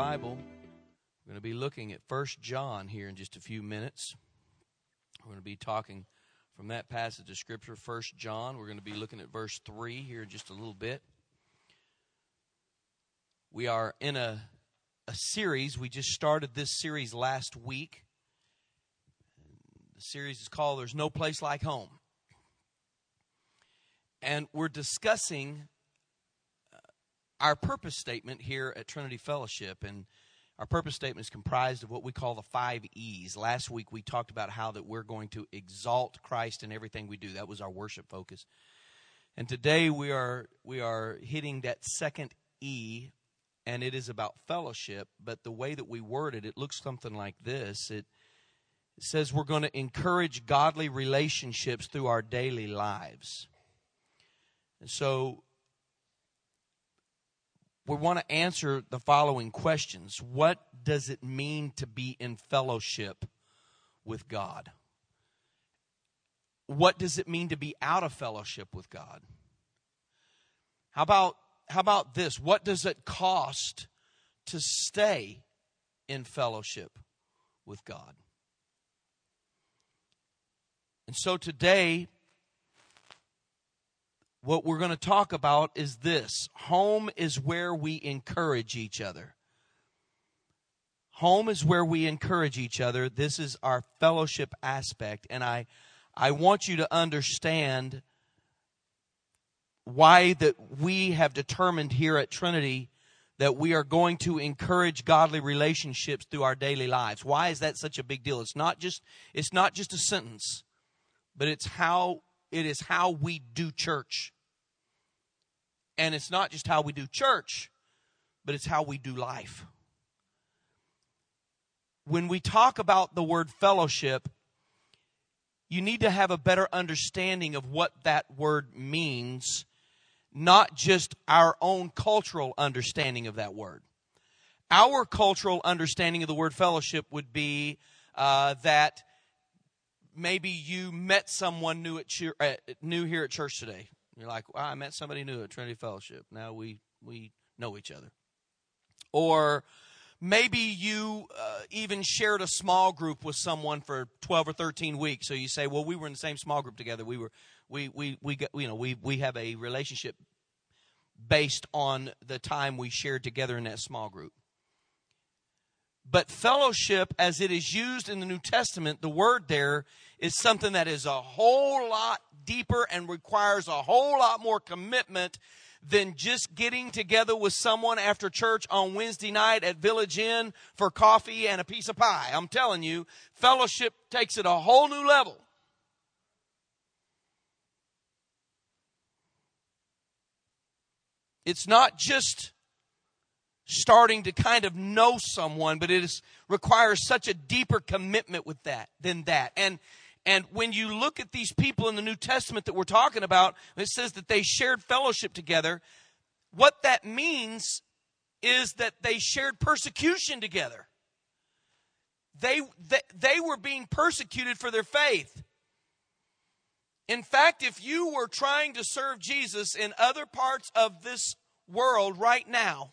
Bible, we're going to be looking at First John here in just a few minutes. We're going to be talking from that passage of Scripture, First John. We're going to be looking at verse 3 here in just a little bit. We are in a, a series. We just started this series last week. The series is called There's No Place Like Home. And we're discussing our purpose statement here at Trinity Fellowship, and our purpose statement is comprised of what we call the five E's. Last week we talked about how that we're going to exalt Christ in everything we do. That was our worship focus. And today we are we are hitting that second E, and it is about fellowship. But the way that we word it, it looks something like this. It says we're going to encourage godly relationships through our daily lives. And so we want to answer the following questions What does it mean to be in fellowship with God? What does it mean to be out of fellowship with God? How about, how about this? What does it cost to stay in fellowship with God? And so today, what we're going to talk about is this home is where we encourage each other. Home is where we encourage each other. This is our fellowship aspect. And I, I want you to understand why that we have determined here at Trinity that we are going to encourage godly relationships through our daily lives. Why is that such a big deal? It's not just it's not just a sentence, but it's how it is how we do church. And it's not just how we do church, but it's how we do life. When we talk about the word fellowship, you need to have a better understanding of what that word means, not just our own cultural understanding of that word. Our cultural understanding of the word fellowship would be uh, that maybe you met someone new at new here at church today. You're like, well, I met somebody new at Trinity Fellowship. Now we we know each other. Or maybe you uh, even shared a small group with someone for 12 or 13 weeks. So you say, well, we were in the same small group together. We were we we we got, you know we we have a relationship based on the time we shared together in that small group. But fellowship, as it is used in the New Testament, the word there is something that is a whole lot deeper and requires a whole lot more commitment than just getting together with someone after church on Wednesday night at Village Inn for coffee and a piece of pie. I'm telling you, fellowship takes it a whole new level. It's not just starting to kind of know someone, but it is, requires such a deeper commitment with that than that. And and when you look at these people in the New Testament that we're talking about, it says that they shared fellowship together. What that means is that they shared persecution together. They, they, they were being persecuted for their faith. In fact, if you were trying to serve Jesus in other parts of this world right now,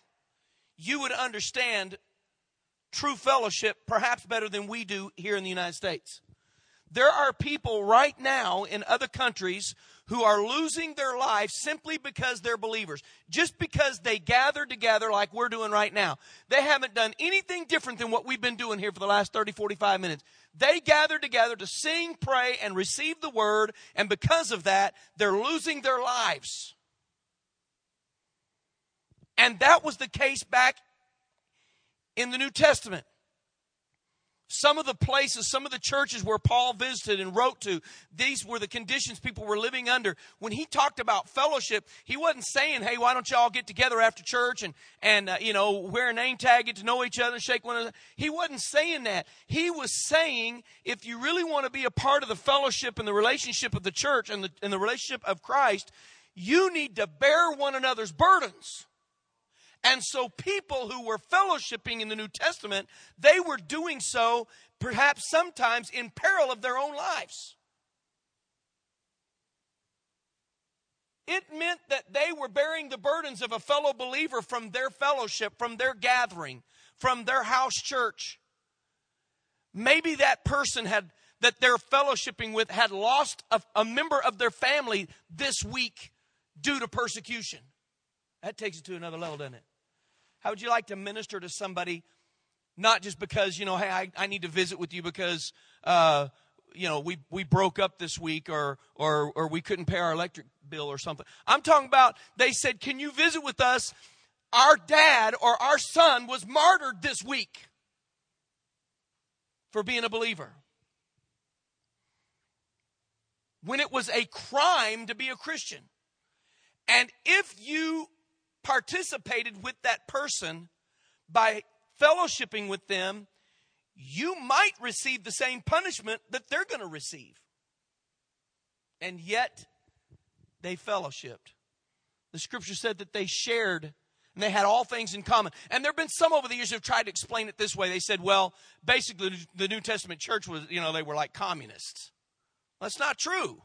you would understand true fellowship perhaps better than we do here in the United States. There are people right now in other countries who are losing their life simply because they're believers. Just because they gather together like we're doing right now. They haven't done anything different than what we've been doing here for the last 30, 45 minutes. They gather together to sing, pray, and receive the word, and because of that, they're losing their lives. And that was the case back in the New Testament. Some of the places, some of the churches where Paul visited and wrote to, these were the conditions people were living under. When he talked about fellowship, he wasn't saying, hey, why don't y'all get together after church and, and uh, you know, wear a name tag, get to know each other, shake one another. He wasn't saying that. He was saying, if you really want to be a part of the fellowship and the relationship of the church and the, and the relationship of Christ, you need to bear one another's burdens. And so people who were fellowshipping in the New Testament, they were doing so perhaps sometimes in peril of their own lives. It meant that they were bearing the burdens of a fellow believer from their fellowship, from their gathering, from their house church. Maybe that person had that they're fellowshipping with had lost a, a member of their family this week due to persecution. That takes it to another level, doesn't it? How would you like to minister to somebody, not just because, you know, hey, I, I need to visit with you because, uh, you know, we, we broke up this week or, or, or we couldn't pay our electric bill or something. I'm talking about, they said, can you visit with us? Our dad or our son was martyred this week for being a believer. When it was a crime to be a Christian. And if you participated with that person by fellowshipping with them, you might receive the same punishment that they're going to receive. And yet, they fellowshipped. The scripture said that they shared and they had all things in common. And there have been some over the years who have tried to explain it this way. They said, well, basically, the New Testament church was, you know, they were like communists. That's not true.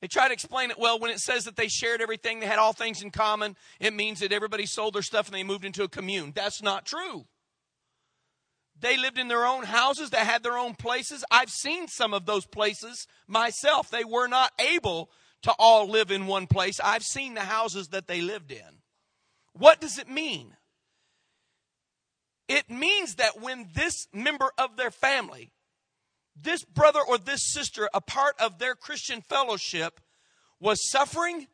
They try to explain it well when it says that they shared everything, they had all things in common. It means that everybody sold their stuff and they moved into a commune. That's not true. They lived in their own houses, they had their own places. I've seen some of those places myself. They were not able to all live in one place. I've seen the houses that they lived in. What does it mean? It means that when this member of their family this brother or this sister, a part of their Christian fellowship, was suffering,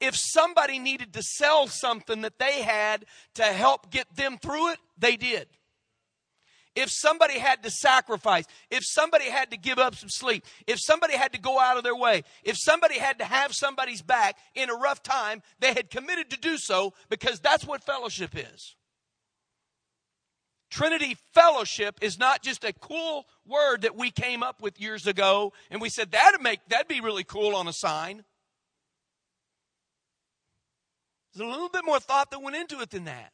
if somebody needed to sell something that they had to help get them through it, they did. If somebody had to sacrifice, if somebody had to give up some sleep, if somebody had to go out of their way, if somebody had to have somebody's back in a rough time, they had committed to do so because that's what fellowship is. Trinity fellowship is not just a cool word that we came up with years ago and we said that'd make that'd be really cool on a sign. There's a little bit more thought that went into it than that.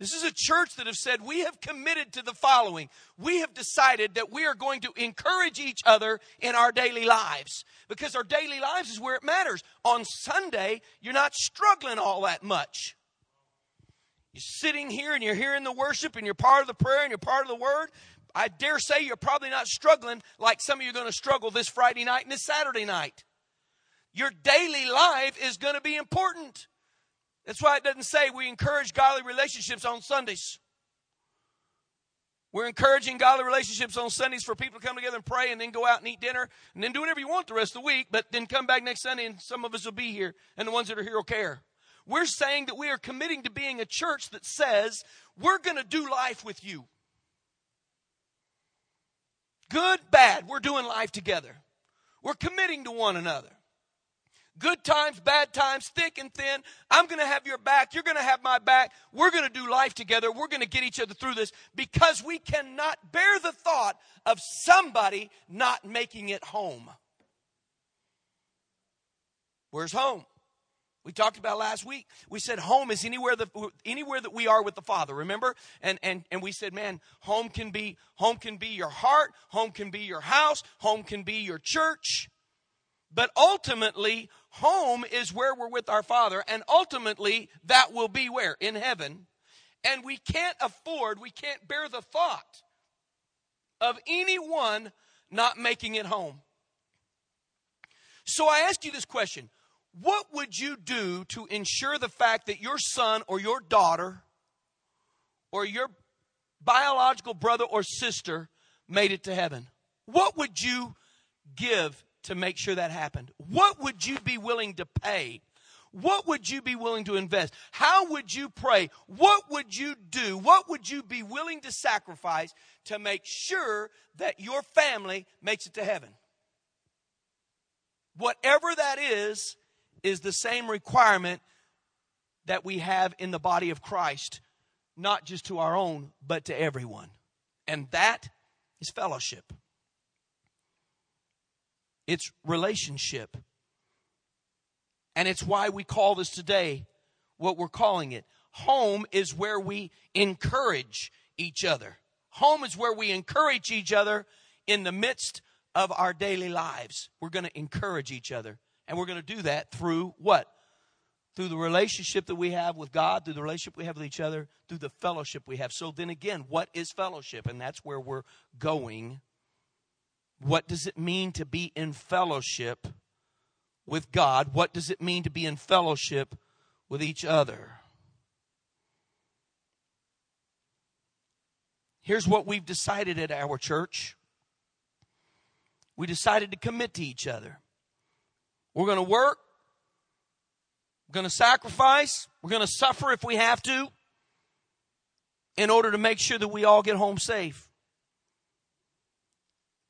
This is a church that have said we have committed to the following. We have decided that we are going to encourage each other in our daily lives because our daily lives is where it matters. On Sunday, you're not struggling all that much. You're sitting here and you're hearing the worship and you're part of the prayer and you're part of the word. I dare say you're probably not struggling like some of you are going to struggle this Friday night and this Saturday night. Your daily life is going to be important. That's why it doesn't say we encourage godly relationships on Sundays. We're encouraging godly relationships on Sundays for people to come together and pray and then go out and eat dinner and then do whatever you want the rest of the week, but then come back next Sunday and some of us will be here and the ones that are here will care. We're saying that we are committing to being a church that says we're going to do life with you. Good, bad, we're doing life together. We're committing to one another. Good times, bad times, thick and thin. I'm going to have your back. You're going to have my back. We're going to do life together. We're going to get each other through this because we cannot bear the thought of somebody not making it home. Where's home? We talked about last week. We said home is anywhere that anywhere that we are with the Father. Remember? And and and we said, man, home can be home can be your heart, home can be your house, home can be your church. But ultimately, home is where we're with our Father, and ultimately that will be where? In heaven. And we can't afford, we can't bear the thought of anyone not making it home. So I ask you this question what would you do to ensure the fact that your son or your daughter or your biological brother or sister made it to heaven? What would you give to make sure that happened? What would you be willing to pay? What would you be willing to invest? How would you pray? What would you do? What would you be willing to sacrifice to make sure that your family makes it to heaven? Whatever that is, is the same requirement that we have in the body of Christ, not just to our own, but to everyone. And that is fellowship. It's relationship. And it's why we call this today what we're calling it. Home is where we encourage each other. Home is where we encourage each other in the midst of our daily lives. We're going to encourage each other. And we're going to do that through what? through the relationship that we have with God, through the relationship we have with each other, through the fellowship we have. So then again, what is fellowship? And that's where we're going. What does it mean to be in fellowship with God? What does it mean to be in fellowship with each other? Here's what we've decided at our church. We decided to commit to each other. We're going to work we're going to sacrifice. We're going to suffer if we have to in order to make sure that we all get home safe.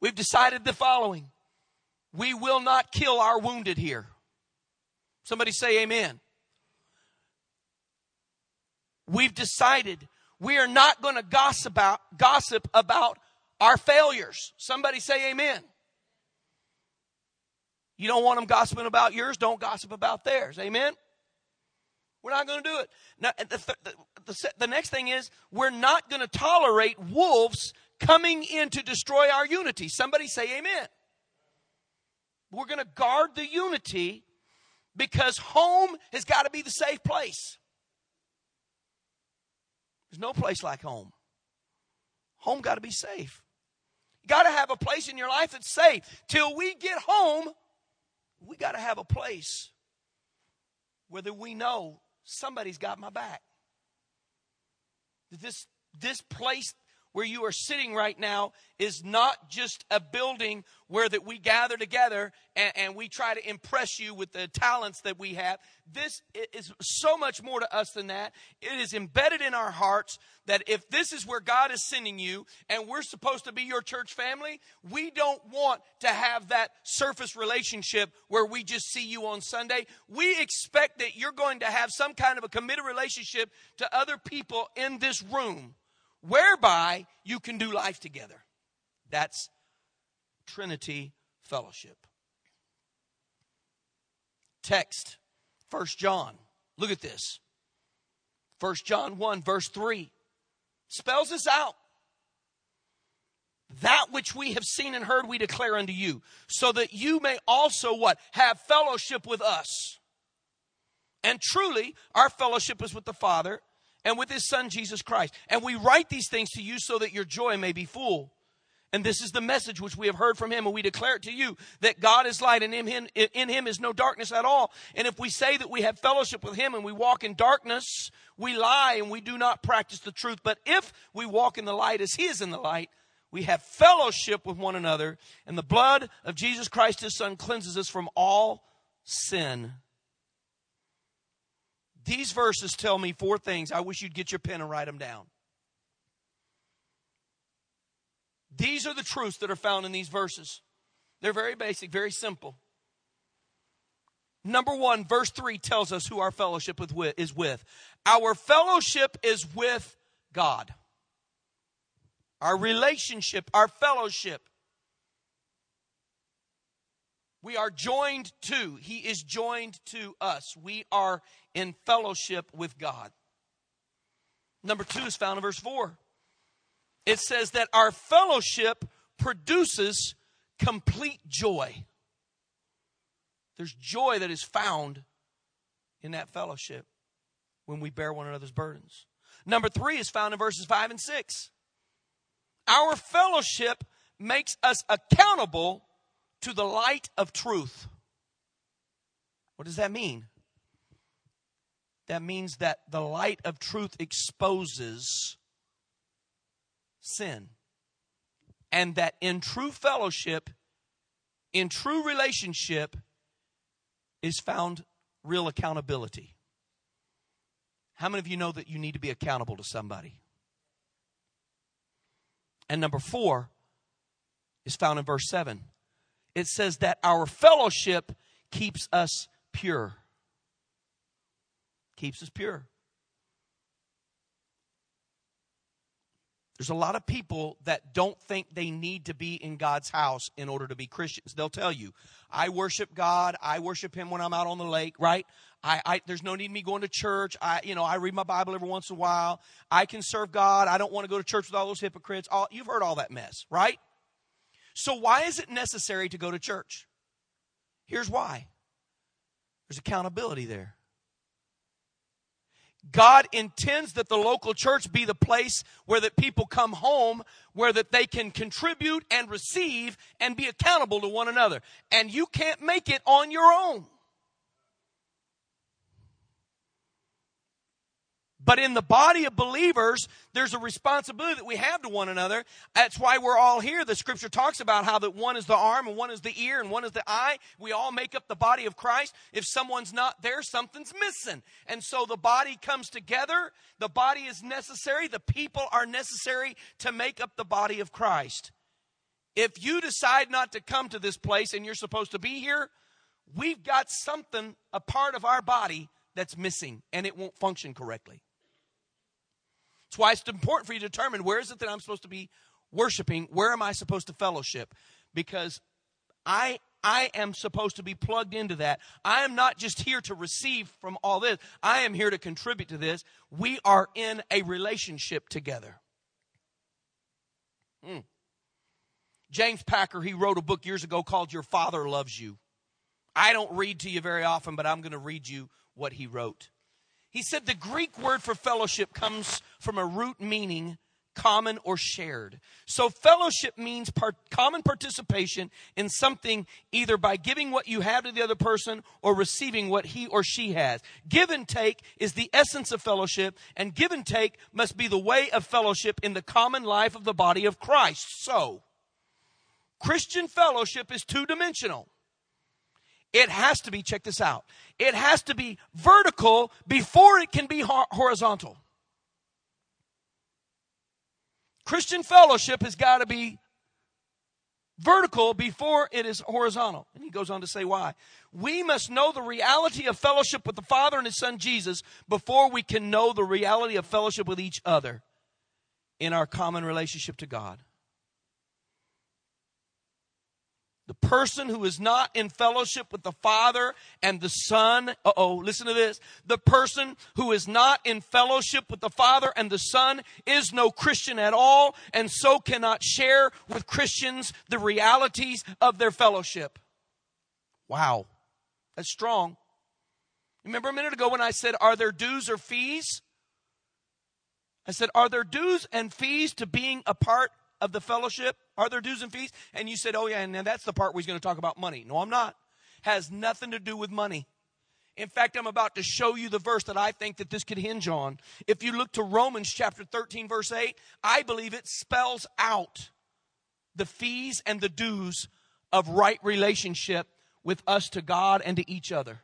We've decided the following we will not kill our wounded here. Somebody say amen. We've decided we are not going to gossip about, gossip about our failures. Somebody say amen. You don't want them gossiping about yours, don't gossip about theirs. Amen. We're not going to do it. Now, the, the, the, the next thing is, we're not going to tolerate wolves coming in to destroy our unity. Somebody say amen. We're going to guard the unity because home has got to be the safe place. There's no place like home. Home got to be safe. You got to have a place in your life that's safe. Till we get home, we got to have a place whether we know somebody's got my back. This, this place where you are sitting right now is not just a building where that we gather together and, and, we try to impress you with the talents that we have. This is so much more to us than that. It is embedded in our hearts that if this is where God is sending you and we're supposed to be your church family, we don't want to have that surface relationship where we just see you on Sunday. We expect that you're going to have some kind of a committed relationship to other people in this room whereby you can do life together. That's Trinity Fellowship. Text, First John. Look at this. First John 1, verse 3 spells this out. That which we have seen and heard, we declare unto you, so that you may also what? Have fellowship with us. And truly, our fellowship is with the Father and with his son Jesus Christ. And we write these things to you so that your joy may be full. And this is the message which we have heard from him, and we declare it to you that God is light, and in him, in him is no darkness at all. And if we say that we have fellowship with him and we walk in darkness, we lie and we do not practice the truth. But if we walk in the light as he is in the light, we have fellowship with one another, and the blood of Jesus Christ, his son, cleanses us from all sin. These verses tell me four things. I wish you'd get your pen and write them down. These are the truths that are found in these verses. They're very basic, very simple. Number one, verse 3 tells us who our fellowship with is with. Our fellowship is with God. Our relationship, our fellowship we are joined to, He is joined to us. We are in fellowship with God. Number two is found in verse 4. It says that our fellowship produces complete joy. There's joy that is found in that fellowship when we bear one another's burdens. Number three is found in verses 5 and 6. Our fellowship makes us accountable to the light of truth. What does that mean? That means that the light of truth exposes sin. And that in true fellowship, in true relationship, is found real accountability. How many of you know that you need to be accountable to somebody? And number four is found in verse 7 it says that our fellowship keeps us pure. Keeps us pure. There's a lot of people that don't think they need to be in God's house in order to be Christians. They'll tell you, I worship God. I worship Him when I'm out on the lake, right? I, I, there's no need me going to church. I, you know, I read my Bible every once in a while. I can serve God. I don't want to go to church with all those hypocrites. All, you've heard all that mess, right? So, why is it necessary to go to church? Here's why there's accountability there. God intends that the local church be the place where that people come home, where that they can contribute and receive and be accountable to one another. And you can't make it on your own. But in the body of believers, there's a responsibility that we have to one another. That's why we're all here. The scripture talks about how that one is the arm and one is the ear and one is the eye. We all make up the body of Christ. If someone's not there, something's missing. And so the body comes together. The body is necessary. The people are necessary to make up the body of Christ. If you decide not to come to this place and you're supposed to be here, we've got something, a part of our body that's missing and it won't function correctly. That's why it's important for you to determine where is it that I'm supposed to be worshiping? Where am I supposed to fellowship? Because I I am supposed to be plugged into that. I am not just here to receive from all this. I am here to contribute to this. We are in a relationship together. Hmm. James Packer, he wrote a book years ago called Your Father Loves You. I don't read to you very often, but I'm going to read you what he wrote. He said the Greek word for fellowship comes from a root meaning common or shared. So fellowship means part, common participation in something either by giving what you have to the other person or receiving what he or she has. Give and take is the essence of fellowship and give and take must be the way of fellowship in the common life of the body of Christ. So, Christian fellowship is two dimensional. It has to be, check this out, it has to be vertical before it can be horizontal. Christian fellowship has got to be vertical before it is horizontal. And he goes on to say why. We must know the reality of fellowship with the Father and His Son Jesus before we can know the reality of fellowship with each other in our common relationship to God. The person who is not in fellowship with the Father and the Son, uh oh, listen to this. The person who is not in fellowship with the Father and the Son is no Christian at all, and so cannot share with Christians the realities of their fellowship. Wow, that's strong. Remember a minute ago when I said, Are there dues or fees? I said, Are there dues and fees to being a part of the fellowship? Are there dues and fees? And you said, oh, yeah, and that's the part where he's going to talk about money. No, I'm not. Has nothing to do with money. In fact, I'm about to show you the verse that I think that this could hinge on. If you look to Romans chapter 13, verse 8, I believe it spells out the fees and the dues of right relationship with us to God and to each other.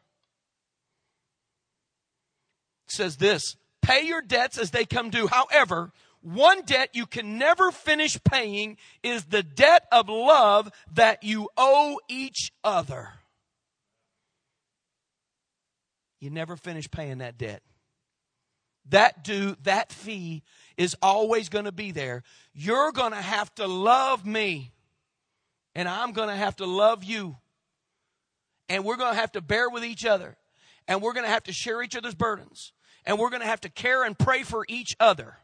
It says this pay your debts as they come due. However, one debt you can never finish paying is the debt of love that you owe each other. You never finish paying that debt. That due, that fee is always going to be there. You're going to have to love me, and I'm going to have to love you. And we're going to have to bear with each other, and we're going to have to share each other's burdens, and we're going to have to care and pray for each other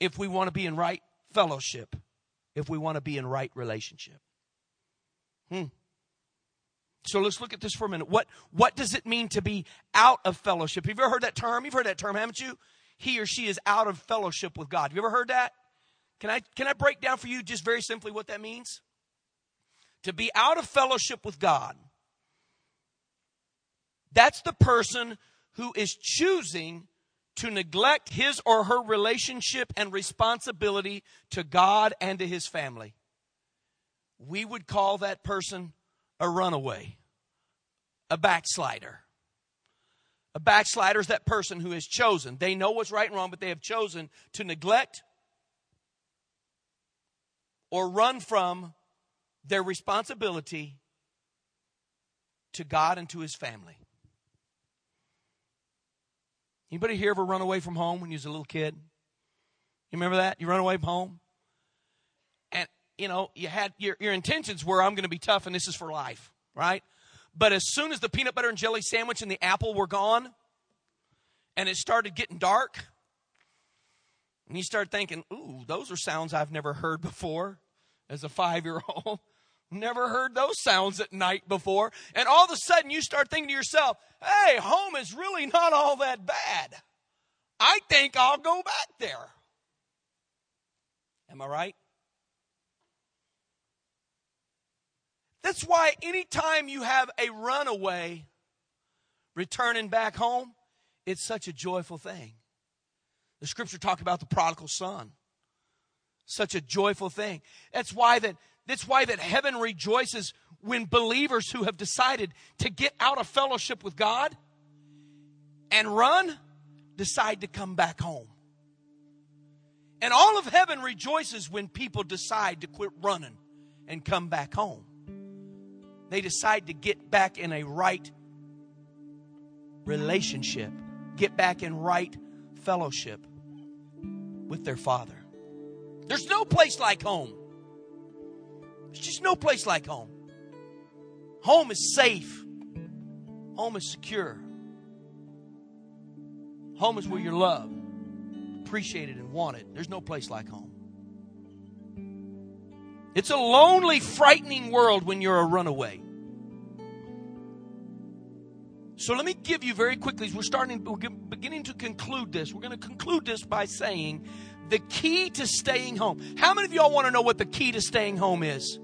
if we want to be in right fellowship, if we want to be in right relationship. Hmm. So let's look at this for a minute. What, what does it mean to be out of fellowship? Have you ever heard that term? You've heard that term, haven't you? He or she is out of fellowship with God. Have you ever heard that? Can I, can I break down for you just very simply what that means? To be out of fellowship with God. That's the person who is choosing to neglect his or her relationship and responsibility to God and to his family. We would call that person a runaway, a backslider. A backslider is that person who has chosen. They know what's right and wrong, but they have chosen to neglect or run from their responsibility to God and to his family. Anybody here ever run away from home when you was a little kid? You remember that? You run away from home? And, you know, you had your, your intentions were, I'm going to be tough and this is for life, right? But as soon as the peanut butter and jelly sandwich and the apple were gone, and it started getting dark, and you start thinking, ooh, those are sounds I've never heard before as a five year old. Never heard those sounds at night before. And all of a sudden you start thinking to yourself, hey, home is really not all that bad. I think I'll go back there. Am I right? That's why anytime you have a runaway returning back home, it's such a joyful thing. The scripture talk about the prodigal son. Such a joyful thing. That's why that that's why that heaven rejoices when believers who have decided to get out of fellowship with God and run decide to come back home. And all of heaven rejoices when people decide to quit running and come back home. They decide to get back in a right relationship, get back in right fellowship with their Father. There's no place like home. There's just no place like home. Home is safe. Home is secure. Home is where you're loved, appreciated, and wanted. There's no place like home. It's a lonely, frightening world when you're a runaway. So let me give you very quickly, we're starting, we're beginning to conclude this. We're going to conclude this by saying the key to staying home. How many of y'all want to know what the key to staying home is?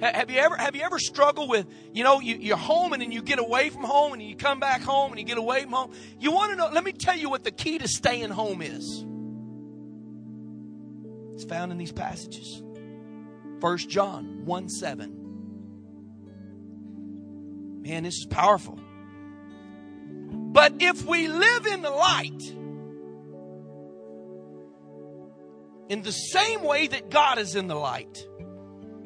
Have you ever have you ever struggled with you know you, you're home and then you get away from home and you come back home and you get away from home? You want to know? Let me tell you what the key to staying home is. It's found in these passages. First John one seven. Man, this is powerful. But if we live in the light, in the same way that God is in the light,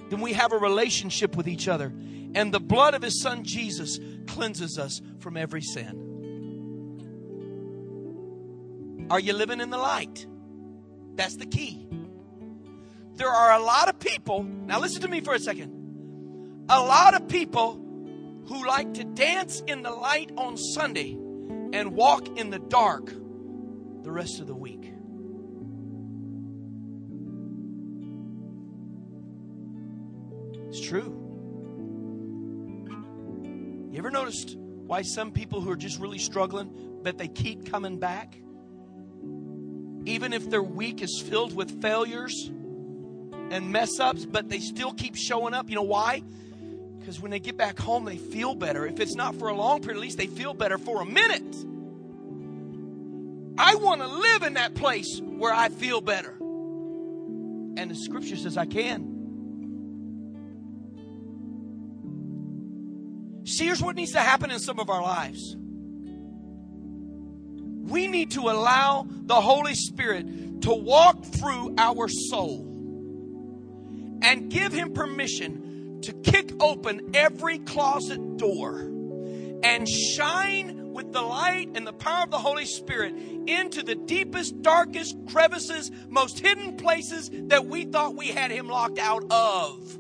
then we have a relationship with each other. And the blood of his son Jesus cleanses us from every sin. Are you living in the light? That's the key. There are a lot of people, now listen to me for a second. A lot of people who like to dance in the light on Sunday and walk in the dark the rest of the week. It's true. You ever noticed why some people who are just really struggling, but they keep coming back? Even if their week is filled with failures and mess ups, but they still keep showing up. You know why? Because when they get back home, they feel better. If it's not for a long period, at least they feel better for a minute. I want to live in that place where I feel better. And the scripture says I can. Here's what needs to happen in some of our lives. We need to allow the Holy Spirit to walk through our soul and give Him permission to kick open every closet door and shine with the light and the power of the Holy Spirit into the deepest, darkest crevices, most hidden places that we thought we had Him locked out of.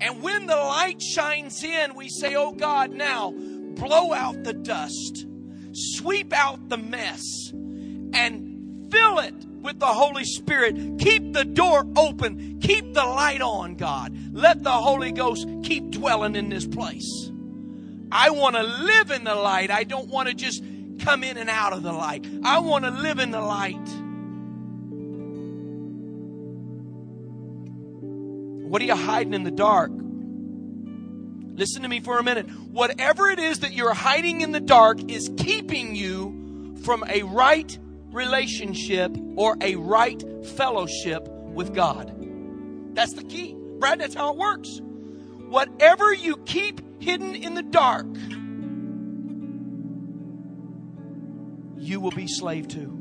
And when the light shines in, we say, Oh God, now blow out the dust, sweep out the mess, and fill it with the Holy Spirit. Keep the door open, keep the light on, God. Let the Holy Ghost keep dwelling in this place. I want to live in the light. I don't want to just come in and out of the light. I want to live in the light. What are you hiding in the dark? Listen to me for a minute. Whatever it is that you're hiding in the dark is keeping you from a right relationship or a right fellowship with God. That's the key. Brad, that's how it works. Whatever you keep hidden in the dark, you will be slave to.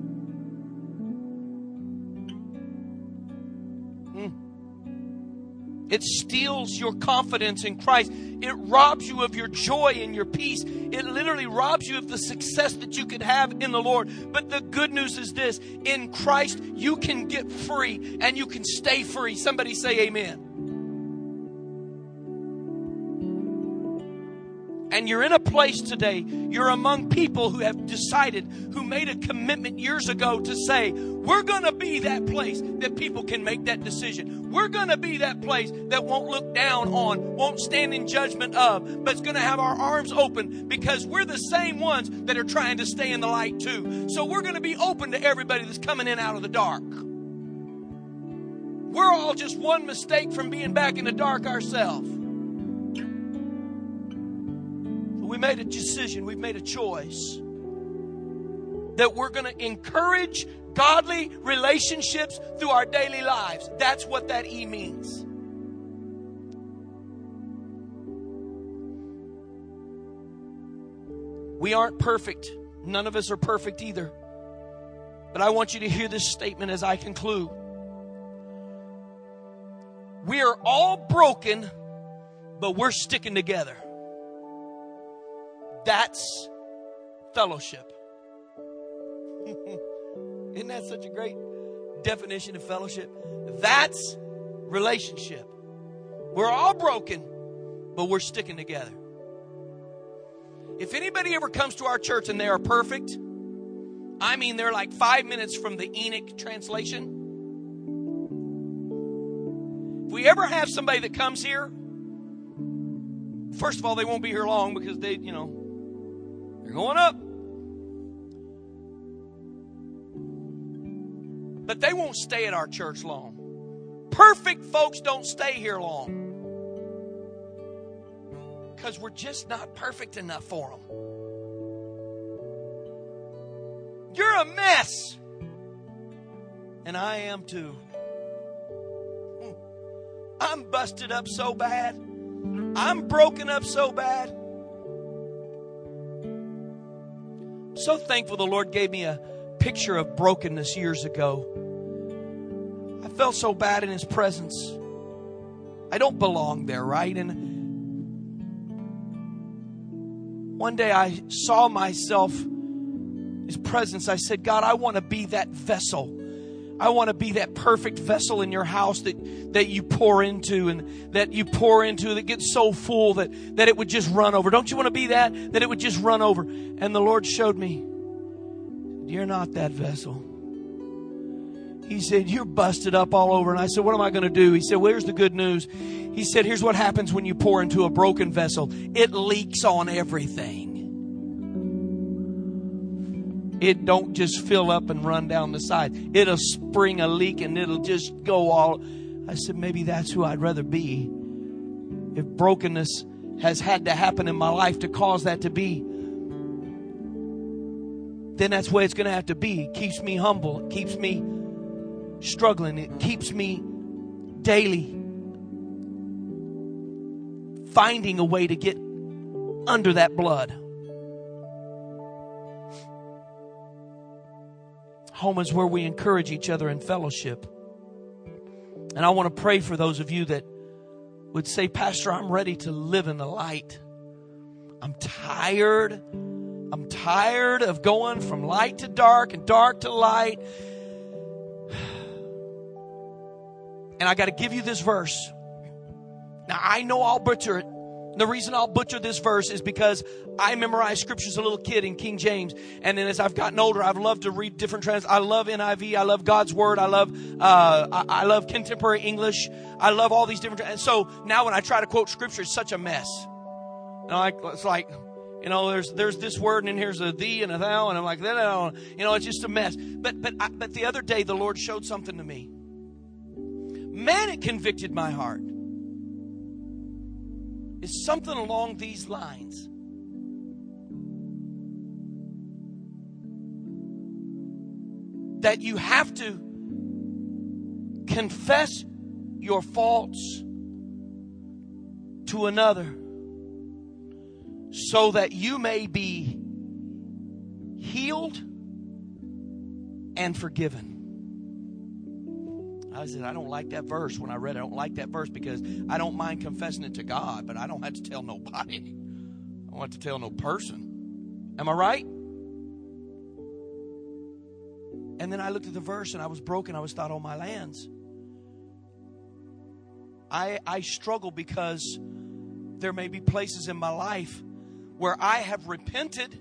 It steals your confidence in Christ. It robs you of your joy and your peace. It literally robs you of the success that you could have in the Lord. But the good news is this in Christ, you can get free and you can stay free. Somebody say, Amen. And you're in a place today, you're among people who have decided, who made a commitment years ago to say, we're going to be that place that people can make that decision. We're going to be that place that won't look down on, won't stand in judgment of, but it's going to have our arms open because we're the same ones that are trying to stay in the light too. So we're going to be open to everybody that's coming in out of the dark. We're all just one mistake from being back in the dark ourselves. We made a decision, we've made a choice that we're going to encourage godly relationships through our daily lives. That's what that E means. We aren't perfect. None of us are perfect either. But I want you to hear this statement as I conclude. We are all broken, but we're sticking together. That's fellowship. Isn't that such a great definition of fellowship? That's relationship. We're all broken, but we're sticking together. If anybody ever comes to our church and they are perfect, I mean, they're like five minutes from the Enoch translation. If we ever have somebody that comes here, first of all, they won't be here long because they, you know, going up. But they won't stay at our church long. Perfect folks don't stay here long. Because we're just not perfect enough for them. You're a mess. And I am too. Hmm. I'm busted up so bad. I'm broken up so bad. So thankful the Lord gave me a picture of brokenness years ago. I felt so bad in His presence. I don't belong there, right? And one day I saw myself, His presence. I said, God, I want to be that vessel. I want to be that perfect vessel in your house that, that you pour into and that you pour into that gets so full that, that it would just run over. Don't you want to be that? That it would just run over. And the Lord showed me, You're not that vessel. He said, You're busted up all over. And I said, What am I going to do? He said, Well, here's the good news. He said, Here's what happens when you pour into a broken vessel it leaks on everything. It don't just fill up and run down the side. It'll spring a leak and it'll just go all. I said, maybe that's who I'd rather be. If brokenness has had to happen in my life to cause that to be, then that's where it's going to have to be. It keeps me humble. It keeps me struggling. It keeps me daily finding a way to get under that blood. Home is where we encourage each other in fellowship. And I want to pray for those of you that would say, Pastor, I'm ready to live in the light. I'm tired. I'm tired of going from light to dark and dark to light. And I got to give you this verse. Now, I know I'll butcher it. The reason I'll butcher this verse is because I memorized scriptures as a little kid in King James. And then as I've gotten older, I've loved to read different trans. I love NIV. I love God's Word. I love, uh, I, I love contemporary English. I love all these different. And so now when I try to quote scripture, it's such a mess. And I, it's like, you know, there's there's this word and then here's a thee and a thou, and I'm like, no, you know, it's just a mess. But but I, but the other day the Lord showed something to me. Man, it convicted my heart is something along these lines. That you have to confess your faults to another so that you may be healed and forgiven. I said, I don't like that verse when I read it. I don't like that verse because I don't mind confessing it to God, but I don't have to tell nobody. I don't have to tell no person. Am I right? And then I looked at the verse and I was broken. I was thought on my lands. I, I struggle because there may be places in my life where I have repented.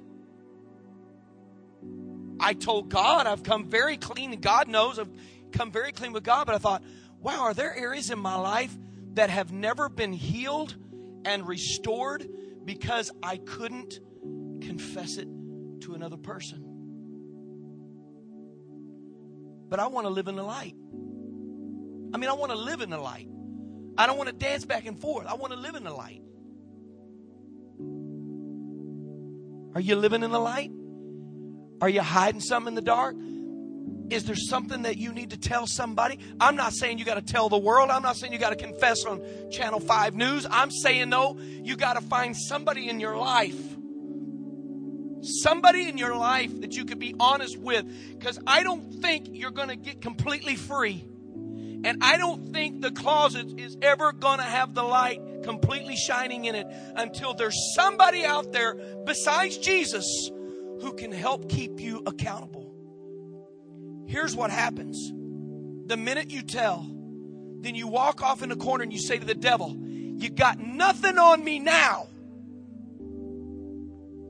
I told God I've come very clean. God knows I've come very clean with God, but I thought, wow, are there areas in my life that have never been healed and restored because I couldn't confess it to another person? But I want to live in the light. I mean, I want to live in the light. I don't want to dance back and forth. I want to live in the light. Are you living in the light? Are you hiding something in the dark? Is there something that you need to tell somebody? I'm not saying you got to tell the world. I'm not saying you got to confess on Channel 5 News. I'm saying, no, you got to find somebody in your life. Somebody in your life that you could be honest with. Because I don't think you're going to get completely free. And I don't think the closet is ever going to have the light completely shining in it until there's somebody out there besides Jesus who can help keep you accountable. Here's what happens the minute you tell, then you walk off in the corner and you say to the devil, You got nothing on me now.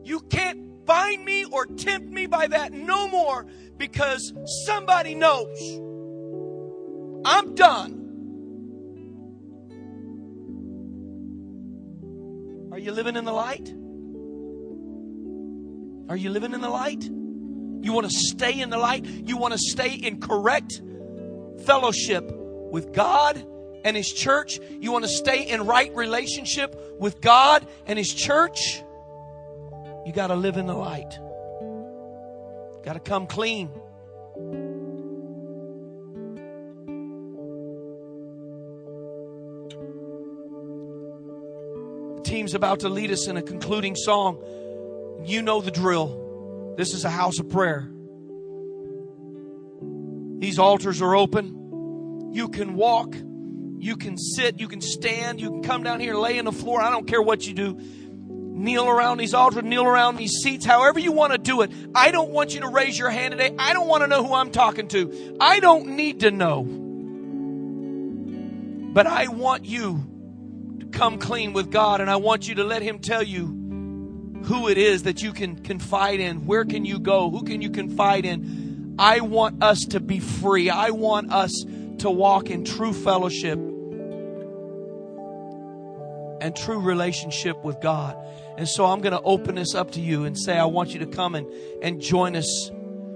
You can't find me or tempt me by that no more because somebody knows. I'm done. Are you living in the light? Are you living in the light? You want to stay in the light. You want to stay in correct fellowship with God and His church. You want to stay in right relationship with God and His church. You got to live in the light. Got to come clean. The team's about to lead us in a concluding song. You know the drill. This is a house of prayer. These altars are open. You can walk, you can sit, you can stand, you can come down here, lay on the floor. I don't care what you do. Kneel around these altars, kneel around these seats, however you want to do it. I don't want you to raise your hand today. I don't want to know who I'm talking to. I don't need to know. But I want you to come clean with God and I want you to let Him tell you who it is that you can confide in. Where can you go? Who can you confide in? I want us to be free. I want us to walk in true fellowship and true relationship with God. And so I'm going to open this up to you and say, I want you to come and, and join us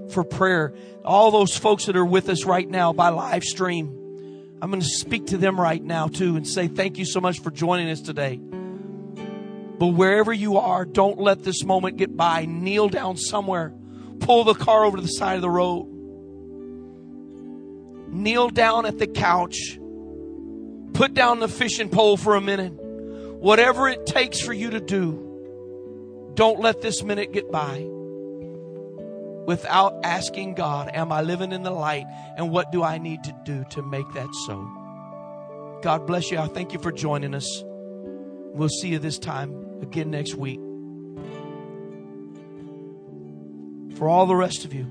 for prayer. All those folks that are with us right now by live stream, I'm going to speak to them right now too and say, thank you so much for joining us today. But wherever you are, don't let this moment get by. Kneel down somewhere. Pull the car over to the side of the road. Kneel down at the couch. Put down the fishing pole for a minute. Whatever it takes for you to do, don't let this minute get by without asking God, Am I living in the light? And what do I need to do to make that so? God bless you. I thank you for joining us. We'll see you this time again next week. For all the rest of you,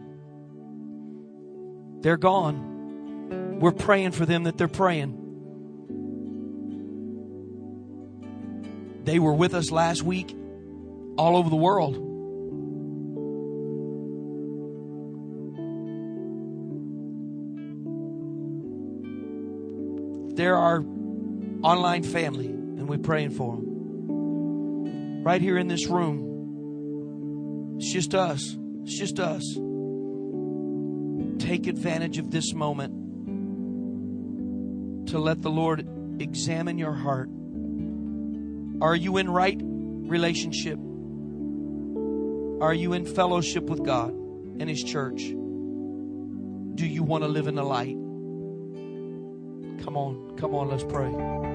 they're gone. We're praying for them that they're praying. They were with us last week all over the world. They're our online family, and we're praying for them right here in this room. It's just us. It's just us. Take advantage of this moment to let the Lord examine your heart. Are you in right relationship? Are you in fellowship with God and His church? Do you want to live in the light? Come on, come on, let's pray.